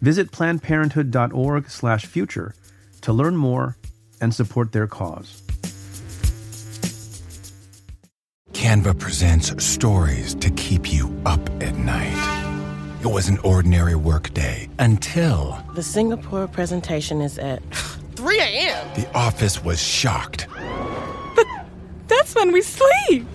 Visit plannedparenthood.org/future to learn more and support their cause. Canva presents stories to keep you up at night. It was an ordinary workday until The Singapore presentation is at 3 a.m. the office was shocked. But That's when we sleep.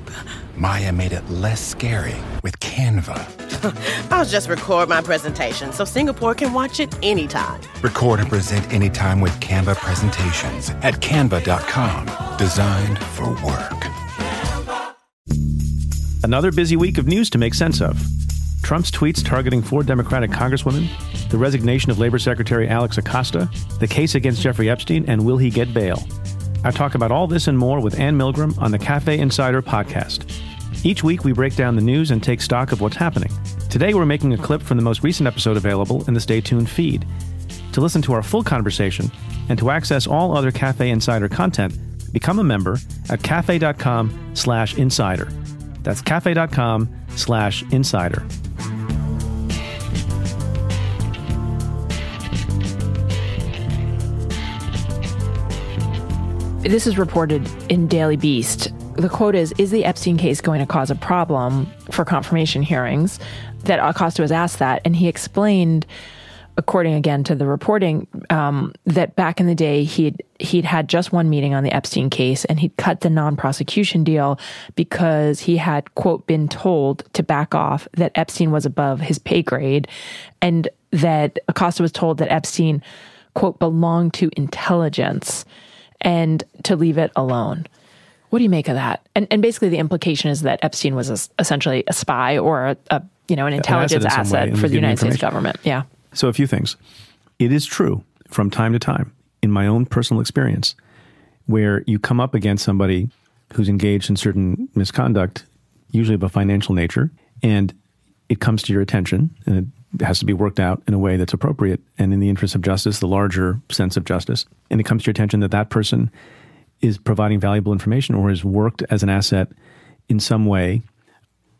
Maya made it less scary with Canva. I'll just record my presentation so Singapore can watch it anytime. Record and present anytime with Canva presentations at canva.com. Designed for work. Another busy week of news to make sense of. Trump's tweets targeting four Democratic congresswomen, the resignation of Labor Secretary Alex Acosta, the case against Jeffrey Epstein, and will he get bail? I talk about all this and more with Anne Milgram on the Cafe Insider podcast. Each week, we break down the news and take stock of what's happening. Today, we're making a clip from the most recent episode available in the Stay Tuned feed. To listen to our full conversation and to access all other Cafe Insider content, become a member at cafe.com slash insider. That's cafe.com slash insider. This is reported in Daily Beast. The quote is Is the Epstein case going to cause a problem for confirmation hearings? That Acosta was asked that, and he explained, according again to the reporting, um, that back in the day he'd he'd had just one meeting on the Epstein case, and he'd cut the non-prosecution deal because he had quote been told to back off that Epstein was above his pay grade, and that Acosta was told that Epstein quote belonged to intelligence and to leave it alone. What do you make of that? And and basically the implication is that Epstein was a, essentially a spy or a, a you know an intelligence asset in some way, for the United States government. Yeah. So, a few things. It is true from time to time, in my own personal experience, where you come up against somebody who's engaged in certain misconduct, usually of a financial nature, and it comes to your attention, and it has to be worked out in a way that's appropriate and in the interest of justice, the larger sense of justice. And it comes to your attention that that person is providing valuable information or has worked as an asset in some way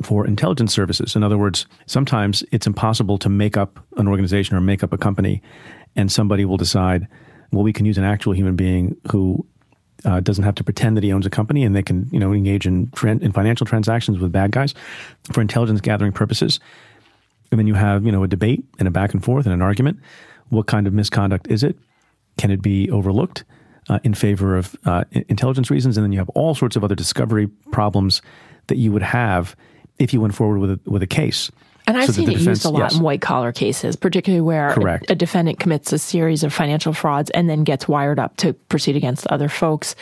for intelligence services. In other words, sometimes it's impossible to make up an organization or make up a company, and somebody will decide, well, we can use an actual human being who uh, doesn't have to pretend that he owns a company, and they can, you know, engage in tran- in financial transactions with bad guys for intelligence gathering purposes. And then you have, you know, a debate and a back and forth and an argument. What kind of misconduct is it? Can it be overlooked uh, in favor of uh, intelligence reasons? And then you have all sorts of other discovery problems that you would have if you went forward with a, with a case. And I've So seen it defense- used a lot yes. in white collar cases, particularly where a, a defendant commits a series of financial frauds and then gets wired up to proceed against other folks.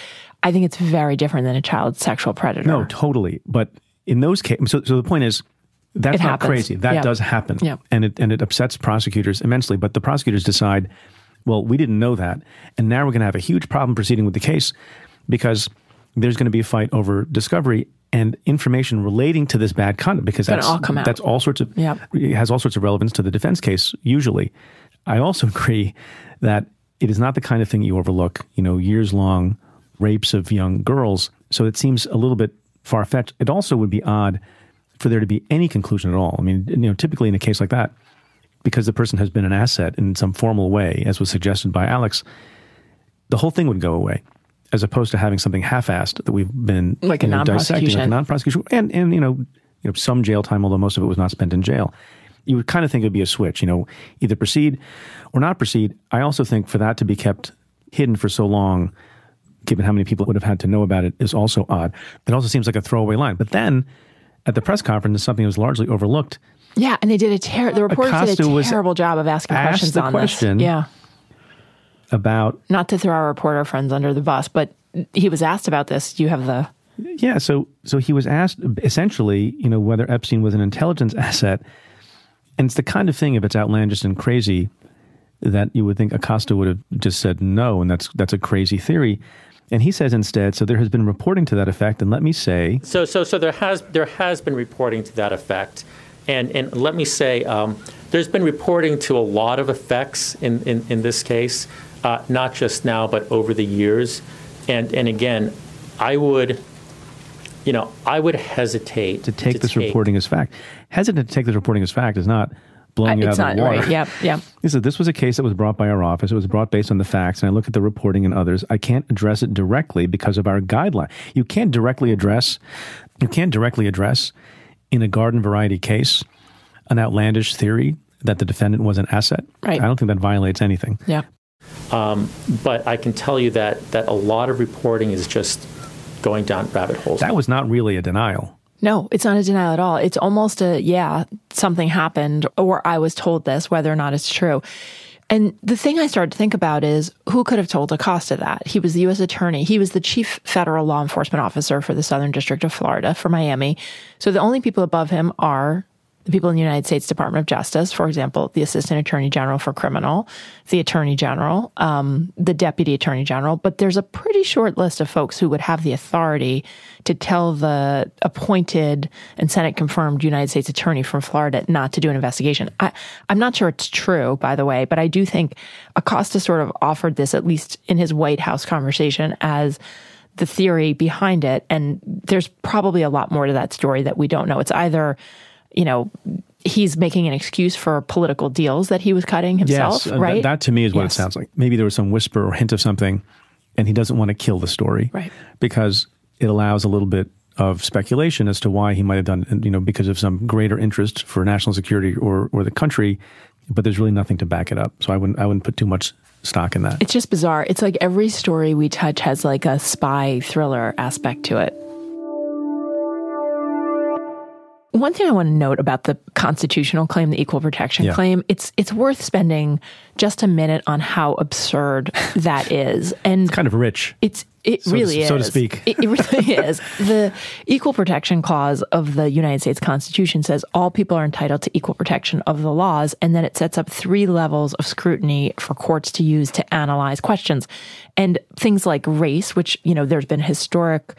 I think it's very different than a child sexual predator. No, totally. But in those cases, so, so the point is, that's not crazy. That Yeah. does happen, Yeah. and it and it upsets prosecutors immensely. But the prosecutors decide, well, we didn't know that, and now we're going to have a huge problem proceeding with the case because there's going to be a fight over discovery and information relating to this bad conduct because that's all come out. that's all sorts of Yep. it has all sorts of relevance to the defense case usually. I also agree that it is not the kind of thing you overlook. You know, years long rapes of young girls. So it seems a little bit far fetched. It also would be odd for there to be any conclusion at all. I mean, you know, typically in a case like that, because the person has been an asset in some formal way, as was suggested by Alex, the whole thing would go away, as opposed to having something half-assed that we've been Like a know, dissecting, like a non-prosecution. non-prosecution, and and you know, you know, some jail time, although most of it was not spent in jail. You would kind of think it would be a switch, you know, either proceed or not proceed. I also think for that to be kept hidden for so long, given how many people would have had to know about it, is also odd. It also seems like a throwaway line. But then at the press conference, something that was largely overlooked. Yeah, and they did a terrible. the reporters did Acosta a was terrible job of asking asked questions the on question. this. Yeah, about not to throw our reporter friends under the bus, but he was asked about this. You have the yeah so so he was asked essentially you know whether epstein was an intelligence asset and it's the kind of thing if it's outlandish and crazy that you would think Acosta would have just said no, and that's that's a crazy theory. And he says instead, so there has been reporting to that effect, and let me say, So, so, so there has there has been reporting to that effect, and and let me say, um, there's been reporting to a lot of effects in in, in this case, uh, not just now, but over the years, and and again, I would, you know, I would hesitate to take this reporting as fact. Hesitant to take this reporting as fact is not blowing it it's out of the water. right. Yep, yep. He said this was a case that was brought by our office. It was brought based on the facts, and I look at the reporting and others. I can't address it directly because of our guideline. You can't directly address. You can't directly address in a garden variety case an outlandish theory that the defendant was an asset. Right. I don't think that violates anything. Yeah. Um, but I can tell you that that a lot of reporting is just going down rabbit holes. That was not really a denial. No, it's not a denial at all. It's almost a, yeah, something happened or I was told this, whether or not it's true. And the thing I started to think about is who could have told Acosta that? He was the U.S. attorney. He was the chief federal law enforcement officer for the Southern District of Florida for Miami. So the only people above him are people in the United States Department of Justice, for example, the Assistant Attorney General for Criminal, the Attorney General, um, the Deputy Attorney General. But there's a pretty short list of folks who would have the authority to tell the appointed and Senate confirmed United States Attorney from Florida not to do an investigation. I, I'm not sure it's true, by the way, but I do think Acosta sort of offered this, at least in his White House conversation, as the theory behind it. And there's probably a lot more to that story that we don't know. It's either, you know, he's making an excuse for political deals that he was cutting himself, yes, uh, th- right? that to me is what Yes. it sounds like. Maybe there was some whisper or hint of something, and he doesn't want to kill the story, Right. Because it allows a little bit of speculation as to why he might have done, it, you know, because of some greater interest for national security or or the country. But there's really nothing to back it up, so I wouldn't I wouldn't put too much stock in that. It's just bizarre. It's like every story we touch has like a spy thriller aspect to it. One thing I want to note about the constitutional claim, the equal protection Yeah. claim, it's it's worth spending just a minute on how absurd that is. And it's kind of rich. it's it So to- really is, so to speak. It, it really is. The Equal Protection Clause of the United States Constitution says all people are entitled to equal protection of the laws, and then it sets up three levels of scrutiny for courts to use to analyze questions, and things like race, which you know there's been historic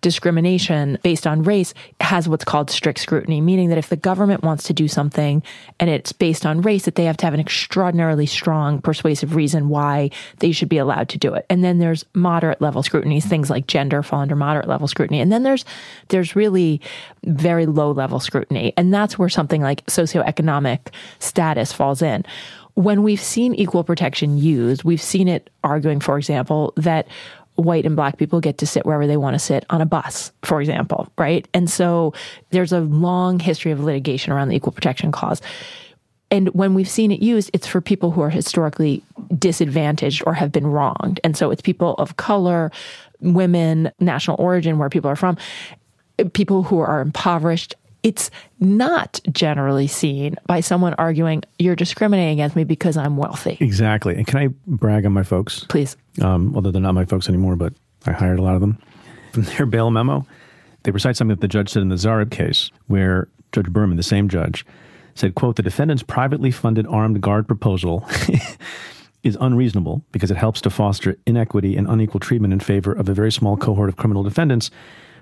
discrimination based on race has what's called strict scrutiny, meaning that if the government wants to do something and it's based on race, that they have to have an extraordinarily strong persuasive reason why they should be allowed to do it. And then there's moderate level scrutiny, things like gender fall under moderate level scrutiny. And then there's there's really very low level scrutiny. And that's where something like socioeconomic status falls in when we've seen equal protection used, we've seen it arguing, for example, that white and black people get to sit wherever they want to sit on a bus, for example, right? And so there's a long history of litigation around the equal protection clause. And when we've seen it used, it's for people who are historically disadvantaged or have been wronged. And so it's people of color, women, national origin, where people are from, people who are impoverished. It's not generally seen by someone arguing, you're discriminating against me because I'm wealthy. Exactly. And can I brag on my folks? Please. um, although they're not my folks anymore, but I hired a lot of them. From their bail memo, they recite something that the judge said in the Zarrab case, where Judge Berman, the same judge, said, quote, the defendant's privately funded armed guard proposal is unreasonable because it helps to foster inequity and unequal treatment in favor of a very small cohort of criminal defendants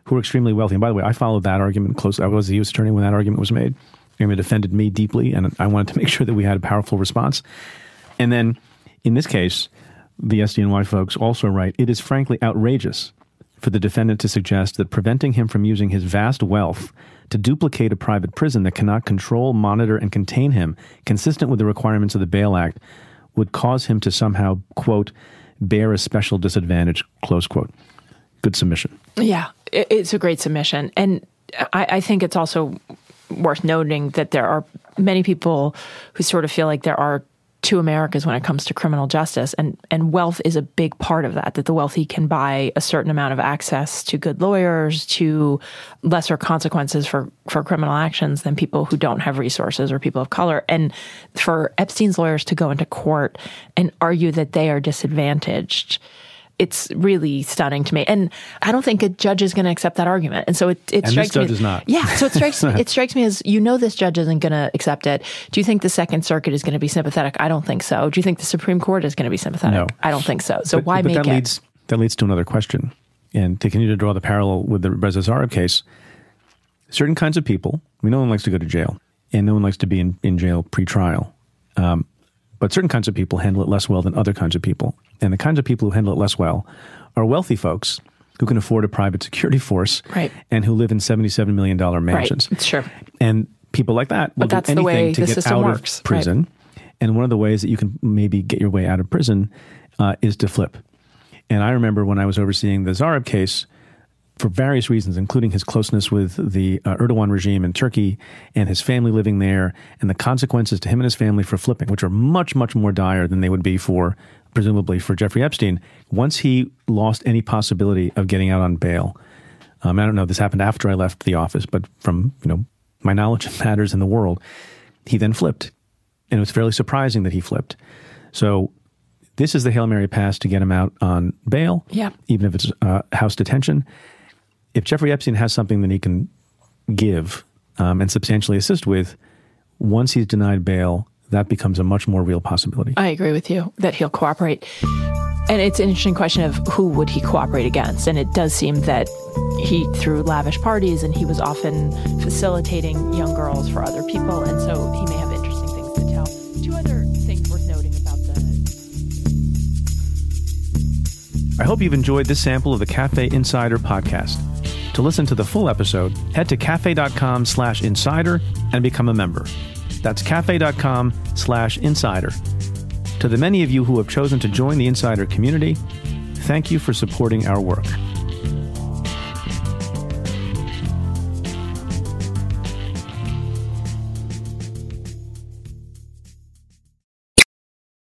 who are extremely wealthy. And by the way, I followed that argument closely. I was the U.S. attorney when that argument was made. It defended me deeply, and I wanted to make sure that we had a powerful response. And then in this case, the SDNY folks also write it is frankly outrageous for the defendant to suggest that preventing him from using his vast wealth to duplicate a private prison that cannot control, monitor, and contain him, consistent with the requirements of the Bail Act, would cause him to somehow, quote, bear a special disadvantage, close quote. Good submission. Yeah, it's a great submission. And I, I think it's also worth noting that there are many people who sort of feel like there are two Americas when it comes to criminal justice. And, and wealth is a big part of that, that the wealthy can buy a certain amount of access to good lawyers, to lesser consequences for, for criminal actions than people who don't have resources or people of color. And for Epstein's lawyers to go into court and argue that they are disadvantaged it's really stunning to me. And I don't think a judge is going to accept that argument. And so it, it And this strikes judge me. is not. Yeah. So it strikes it strikes me as you know this judge isn't going to accept it. Do you think the Second Circuit is going to be sympathetic? I don't think so. Do you think the Supreme Court is going to be sympathetic? No. I don't think so. So But- why but make that it? leads that leads to another question, and to continue to draw the parallel with the Reza Zarrab case. Certain kinds of people, we I mean, no one likes to go to jail, and no one likes to be in, in jail pre-trial. Um, but certain kinds of people handle it less well than other kinds of people, and the kinds of people who handle it less well are wealthy folks who can afford a private security force, Right. and who live in seventy-seven million dollar mansions. It's true. And people like that will But that's do the anything way to the get system out works, of prison. And one of the ways that you can maybe get your way out of prison uh, is to flip. And I remember when I was overseeing the Zarrab case, for various reasons, including his closeness with the uh, Erdogan regime in Turkey and his family living there, and the consequences to him and his family for flipping, which are much, much more dire than they would be for, presumably, for Jeffrey Epstein. Once he lost any possibility of getting out on bail, um, I don't know, this happened after I left the office, but from you know my knowledge of matters in the world, he then flipped, and it was fairly surprising that he flipped. So this is the hail mary pass to get him out on bail, Yeah. even if it's uh, house detention. If Jeffrey Epstein has something that he can give um, and substantially assist with, once he's denied bail, that becomes a much more real possibility. I agree with you that he'll cooperate. And it's an interesting question of who would he cooperate against. And it does seem that he threw lavish parties and he was often facilitating young girls for other people. And so he may have interesting things to tell. Two other things worth noting about the I hope you've enjoyed this sample of the Cafe Insider podcast. To listen to the full episode, head to cafe.com slash insider and become a member. That's cafe.com slash insider. To the many of you who have chosen to join the insider community, thank you for supporting our work.